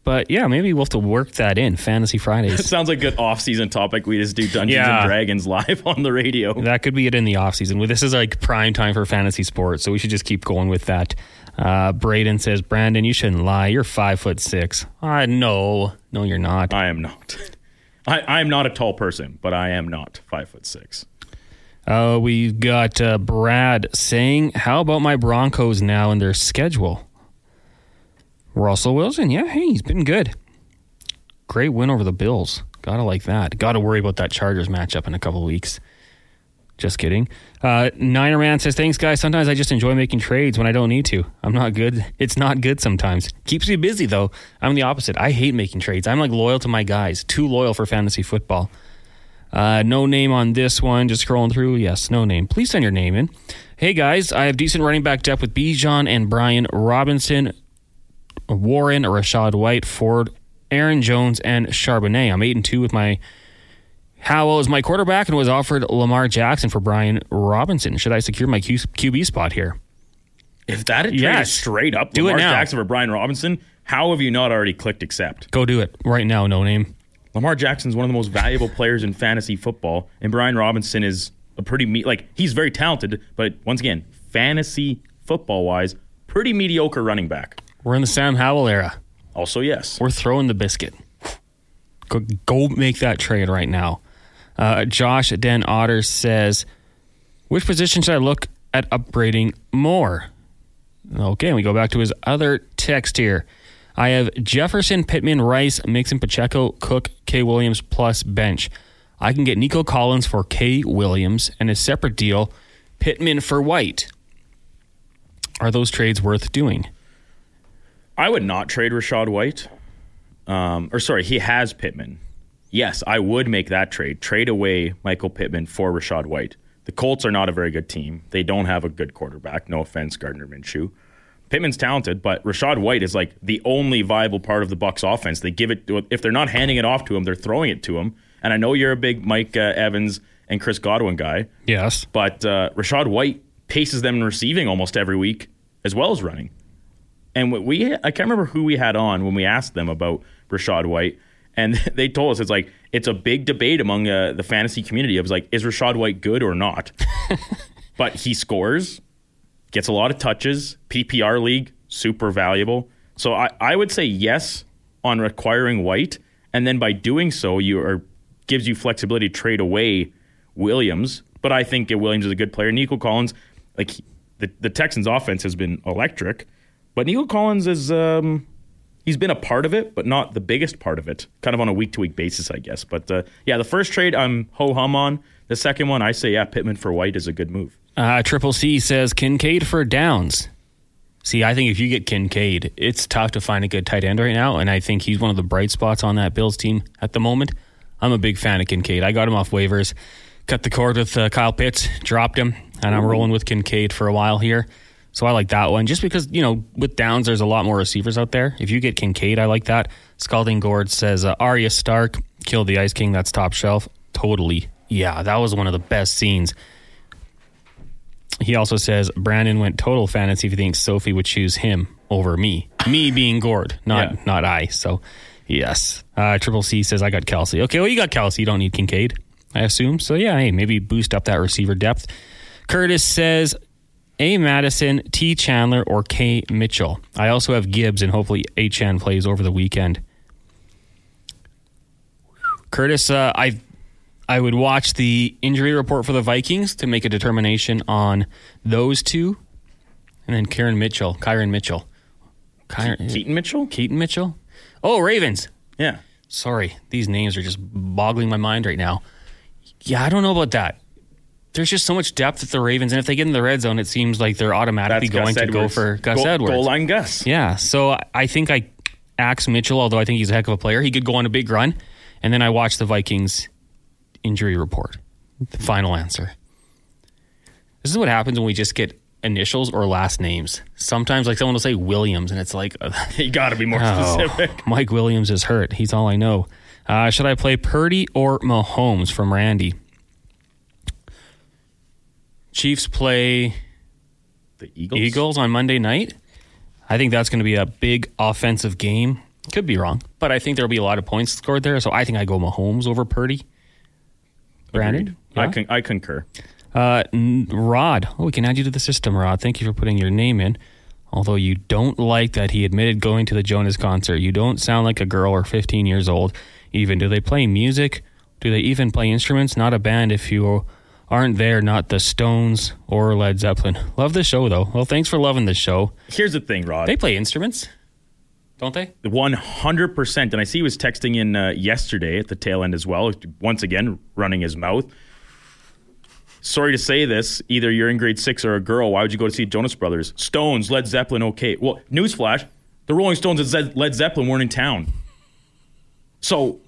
Speaker 1: But yeah, maybe we'll have to work that in Fantasy Fridays. [laughs]
Speaker 2: sounds like a good off-season topic. We just do Dungeons
Speaker 1: Yeah.
Speaker 2: and Dragons live on the radio.
Speaker 1: that could be it in the off season. Well, This is like prime time for fantasy sports, so we should just keep going with that. Uh, Braden says, Brandon, you shouldn't lie. You're five foot six. Uh, no, no, you're not.
Speaker 2: I am not. [laughs] I, I am not a tall person, but I am not five foot six.
Speaker 1: Uh, we've got uh, Brad saying, "How about my Broncos now and their schedule?" Russell Wilson, yeah, hey, he's been good. Great win over the Bills. Gotta like that. Gotta worry about that Chargers matchup in a couple weeks. Just kidding. Uh, Niner man says, "Thanks, guys. Sometimes I just enjoy making trades when I don't need to. I'm not good. It's not good sometimes. Keeps me busy though. I'm the opposite. I hate making trades. I'm like loyal to my guys. Too loyal for fantasy football." Uh, no name on this one. Just scrolling through. Yes, no name. Please send your name in. Hey guys, I have decent running back depth with Bijan and Brian Robinson, Warren, Rachaad White, Ford, Aaron Jones, and Charbonnet. I'm eight and two with my Howell is my quarterback and was offered Lamar Jackson for Brian Robinson. Should I secure my Q- QB spot here?
Speaker 2: If that had
Speaker 1: Yes.
Speaker 2: straight up,
Speaker 1: Do it
Speaker 2: Lamar
Speaker 1: now.
Speaker 2: Jackson for Brian Robinson, how have you not already clicked accept?
Speaker 1: Go do it right now. No name.
Speaker 2: Lamar Jackson's one of the most valuable players in fantasy football, and Brian Robinson is a pretty me- like he's very talented, but once again, fantasy football wise, pretty mediocre running back.
Speaker 1: We're in the Sam Howell era.
Speaker 2: Also, yes,
Speaker 1: We're throwing the biscuit. Go, go make that trade right now. Uh, Josh Den Otter says, which position should I look at upgrading more? Okay, we go back to his other text here. I have Jefferson, Pittman, Rice, Mixon, Pacheco, Cook, K. Williams plus bench. I can get Nico Collins for K. Williams and a separate deal, Pittman for White. Are those trades worth doing?
Speaker 2: I would not trade Rachaad White. Um, or sorry, he has Pittman. Yes, I would make that trade. Trade away Michael Pittman for Rachaad White. The Colts are not a very good team. They don't have a good quarterback. No offense, Gardner Minshew. Pittman's talented, but Rachaad White is like the only viable part of the Bucks offense. They give it if they're not handing it off to him, they're throwing it to him. And I know you're a big Mike uh, Evans and Chris Godwin guy,
Speaker 1: Yes.
Speaker 2: but uh, Rachaad White paces them in receiving almost every week as well as running. And what we I can't remember who we had on when we asked them about Rashad White, and [laughs] they told us it's like it's a big debate among uh, the fantasy community. It was like, is Rachaad White good or not? [laughs] but he scores, gets a lot of touches, PPR league, super valuable. So I, I would say yes on requiring White, and then by doing so, you are gives you flexibility to trade away Williams. But I think Williams is a good player. Nico Collins, like the the Texans' offense has been electric, but Nico Collins is um, he's been a part of it, but not the biggest part of it. Kind of on a week to week basis, I guess. But uh, yeah, the first trade I'm ho hum on. The second one, I say yeah, Pittman for White is a good move.
Speaker 1: Uh, Triple C says Kincaid for Downs. See, I think if you get Kincaid, it's tough to find a good tight end right now, and I think he's one of the bright spots on that Bills team at the moment. I'm a big fan of Kincaid. I got him off waivers, cut the cord with uh, Kyle Pitts, dropped him, and I'm rolling with Kincaid for a while here. So I like that one just because, you know, with Downs, there's a lot more receivers out there. If you get Kincaid, I like that. Scalding Gord says uh, Arya Stark killed the Ice King. That's top shelf. Totally. Yeah, that was one of the best scenes. He also says Brandon went total fantasy if he thinks Sophie would choose him over me. Me being Gord, not
Speaker 2: Yeah.
Speaker 1: not I. So yes. Uh, Triple C says I got Kelce. Okay, well you got Kelce. You don't need Kincaid, I assume. So yeah, hey, maybe boost up that receiver depth. Curtis says A Madison, T Chandler, or K Mitchell. I also have Gibbs, and hopefully Achane plays over the weekend. Curtis, uh, I I would watch the injury report for the Vikings to make a determination on those two, and then Karen Mitchell, Kyron Mitchell. Kyron,
Speaker 2: Keaton Mitchell.
Speaker 1: Keaton Mitchell. Oh, Ravens.
Speaker 2: Yeah.
Speaker 1: Sorry, these names are just boggling my mind right now. Yeah, I don't know about that. There's just so much depth at the Ravens, and if they get in the red zone, it seems like they're automatically
Speaker 2: That's
Speaker 1: going to go for Gus
Speaker 2: goal,
Speaker 1: Edwards.
Speaker 2: Goal line Gus.
Speaker 1: Yeah, so I think I axe Mitchell, although I think he's a heck of a player. He could go on a big run, and then I watch the Vikings injury report. The final answer. This is what happens when we just get initials or last names. Sometimes, like someone will say Williams, and it's like, [laughs]
Speaker 2: You got to be more
Speaker 1: oh,
Speaker 2: specific.
Speaker 1: Mike Williams is hurt. He's all I know. Uh, should I play Purdy or Mahomes from Randy? Chiefs play
Speaker 2: The Eagles.
Speaker 1: Eagles on Monday night. I think that's going to be a big offensive game. Could be wrong, but I think there'll be a lot of points scored there. So I think I go Mahomes over Purdy. Brandon,
Speaker 2: I con- I concur.
Speaker 1: Uh, Rod. Oh, we can add you to the system, Rod. Thank you for putting your name in. Although you don't like that he admitted going to the Jonas concert. You don't sound like a girl or 15 years old. Even do they play music? Do they even play instruments? Not a band if you aren't there. Not the Stones or Led Zeppelin. Love the show though. Well, thanks for loving the show.
Speaker 2: Here's the thing, Rod.
Speaker 1: They play instruments, don't they?
Speaker 2: One hundred percent. And I see he was texting in uh, yesterday at the tail end as well. Once again, running his mouth. Sorry to say this. Either you're in grade six or a girl. Why would you go to see Jonas Brothers? Stones, Led Zeppelin. Okay. Well, newsflash: the Rolling Stones and Led Zeppelin weren't in town. So,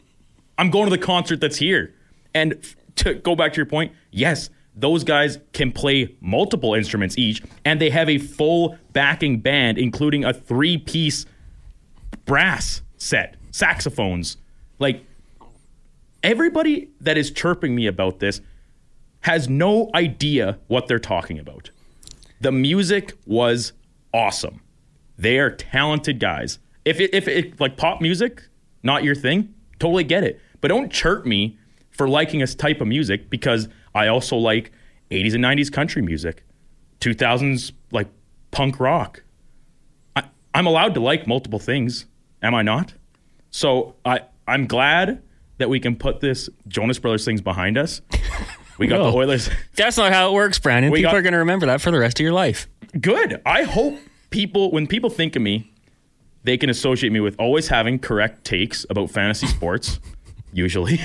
Speaker 2: I'm going to the concert that's here. And to go back to your point, yes, those guys can play multiple instruments each, and they have a full backing band, including a three-piece brass set, saxophones. Like everybody that is chirping me about this has no idea what they're talking about. The music was awesome. They are talented guys. If it, if it like pop music, not your thing, totally get it. But don't chirp me for liking a type of music because I also like 80s and 90s country music, 2000s like punk rock. I, I'm allowed to like multiple things, am I not? So I I'm glad that we can put this Jonas Brothers things behind us. [laughs] We got
Speaker 1: No.
Speaker 2: the Oilers. [laughs]
Speaker 1: That's not how it works, Brandon.
Speaker 2: We
Speaker 1: People
Speaker 2: got-
Speaker 1: are going to remember that for the rest of your life.
Speaker 2: Good. I hope people when people think of me, they can associate me with always having correct takes about fantasy sports, [laughs] usually,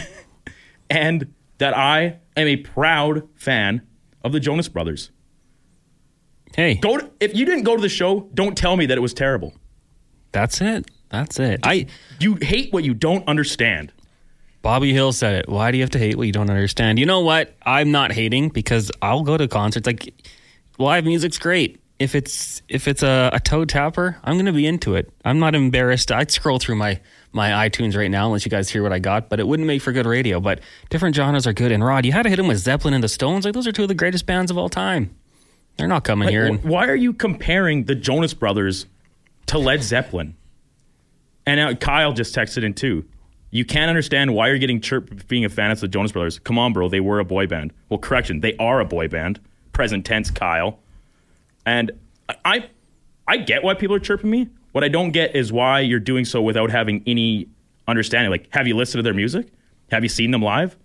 Speaker 2: and that I am a proud fan of the Jonas Brothers.
Speaker 1: Hey,
Speaker 2: Go to, if you didn't go to the show, don't tell me that it was terrible.
Speaker 1: that's it. That's it. I
Speaker 2: You hate what you don't understand.
Speaker 1: Bobby Hill said it. Why do you have to hate what you don't understand? You know what? I'm not hating because I'll go to concerts. Like live music's great. If it's if it's a, a toe tapper, I'm gonna be into it. I'm not embarrassed. I'd scroll through my my iTunes right now unless you guys hear what I got, but it wouldn't make for good radio. But different genres are good. And Rod, you had to hit him with Zeppelin and the Stones. Like those are two of the greatest bands of all time. They're not coming
Speaker 2: Like,
Speaker 1: here. And,
Speaker 2: why are you comparing the Jonas Brothers to Led Zeppelin? And Kyle just texted in too. You can't understand why you're getting chirped being a fan of the Jonas Brothers. Come on, bro. They were a boy band. Well, correction, they are a boy band. Present tense, Kyle. And I, I get why people are chirping me. What I don't get is why you're doing so without having any understanding. Like, have you listened to their music? Have you seen them live?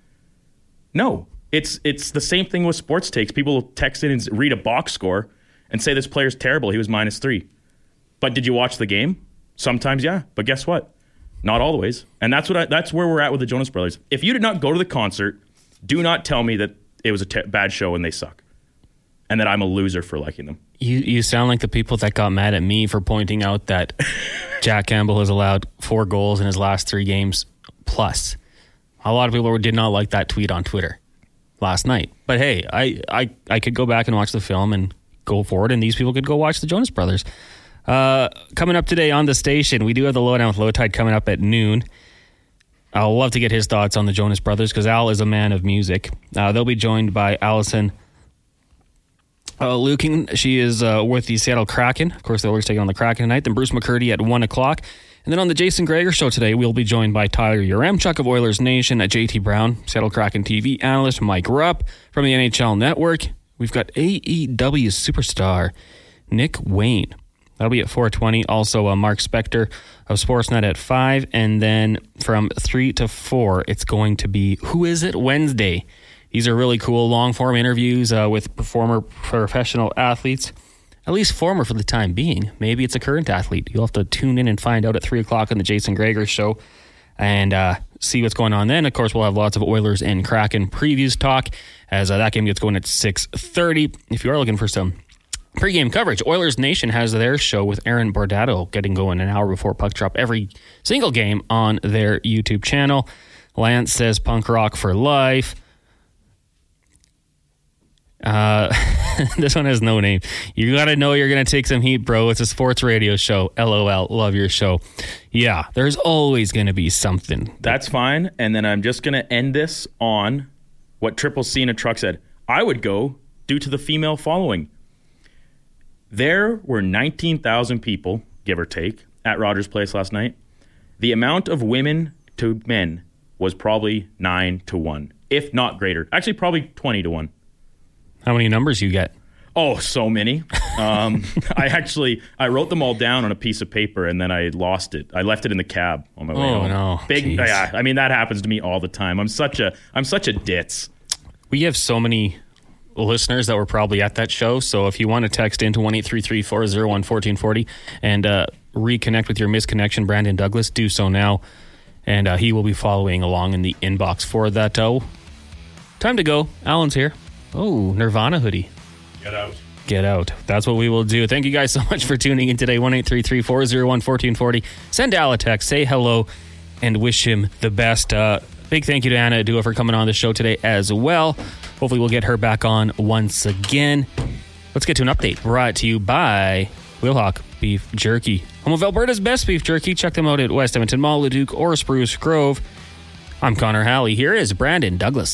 Speaker 2: No, it's it's the same thing with sports takes. People text in and read a box score and say this player's terrible. He was minus three. But did you watch the game? Sometimes, yeah. But guess what? Not always. And that's what I, that's where we're at with the Jonas Brothers. If you did not go to the concert, do not tell me that it was a bad show and they suck, and that I'm a loser for liking them.
Speaker 1: You you sound like the people that got mad at me for pointing out that [laughs] Jack Campbell has allowed four goals in his last three games plus. A lot of people did not like that tweet on Twitter last night. But hey, I, I, I could go back and watch the film and go forward, and these people could go watch the Jonas Brothers. Uh, coming up today on the station, we do have the lowdown with Lowetide coming up at noon. I'll love to get his thoughts on the Jonas Brothers because Al is a man of music. Uh, they'll be joined by Allison uh, Lukan, she is uh, with the Seattle Kraken. Of course, the Oilers taking on the Kraken tonight. Then Bruce McCurdy at 1 o'clock. And then on the Jason Gregor show today, we'll be joined by Tyler Yaremchuk of Oilers Nation, at JT Brown, Seattle Kraken TV analyst, Mike Rupp from the NHL Network. We've got AEW superstar Nick Wayne. That'll be at 420. Also, uh, Mark Spector of Sportsnet at 5. And then from 3 to 4, it's going to be Who Is It Wednesday. These are really cool long form interviews uh, with former professional athletes. at least former for the time being. Maybe it's a current athlete. You'll have to tune in and find out at 3 o'clock on the Jason Gregor show and uh, see what's going on then. Of course, we'll have lots of Oilers and Kraken previews talk as uh, that game gets going at 6.30. If you are looking for some pregame coverage, Oilers Nation has their show with Aaron Bordato getting going an hour before puck drop every single game on their YouTube channel. Lance says punk rock for life. Uh, [laughs] this one has no name. You got to know you're going to take some heat, bro. It's a sports radio show. LOL. Love your show. Yeah, there's always going to be something.
Speaker 2: That's fine. And then I'm just going to end this on what Triple C in a truck said. I would go due to the female following. There were 19,000 people, give or take, at Rogers Place last night. The amount of women to men was probably 9 to 1, if not greater. Actually, probably 20 to 1.
Speaker 1: How many numbers you get?
Speaker 2: Oh, so many. Um, [laughs] I actually I wrote them all down on a piece of paper and then I lost it. I left it in the cab on my way
Speaker 1: Oh,
Speaker 2: home.
Speaker 1: no.
Speaker 2: Big
Speaker 1: Jeez.
Speaker 2: yeah, I mean that happens to me all the time. I'm such a I'm such a ditz.
Speaker 1: We have so many listeners that were probably at that show. So if you want to text into 1 401 1440 and uh, reconnect with your misconnection, Brandon Douglas, do so now. And uh, he will be following along in the inbox for that. Uh, time to go. Alan's here. Oh, Nirvana hoodie.
Speaker 2: Get out.
Speaker 1: Get out. That's what we will do. Thank you guys so [laughs] much for tuning in today. 1 401 1440. Send Al a text, say hello, and wish him the best. Uh, big thank you to Anna Adua for coming on the show today as well. Hopefully, we'll get her back on once again. Let's get to an update brought to you by Wheelhawk Beef Jerky. Home of Alberta's best beef jerky. Check them out at West Edmonton Mall, Leduc, or Spruce Grove. I'm Connor Halley. Here is Brandon Douglas.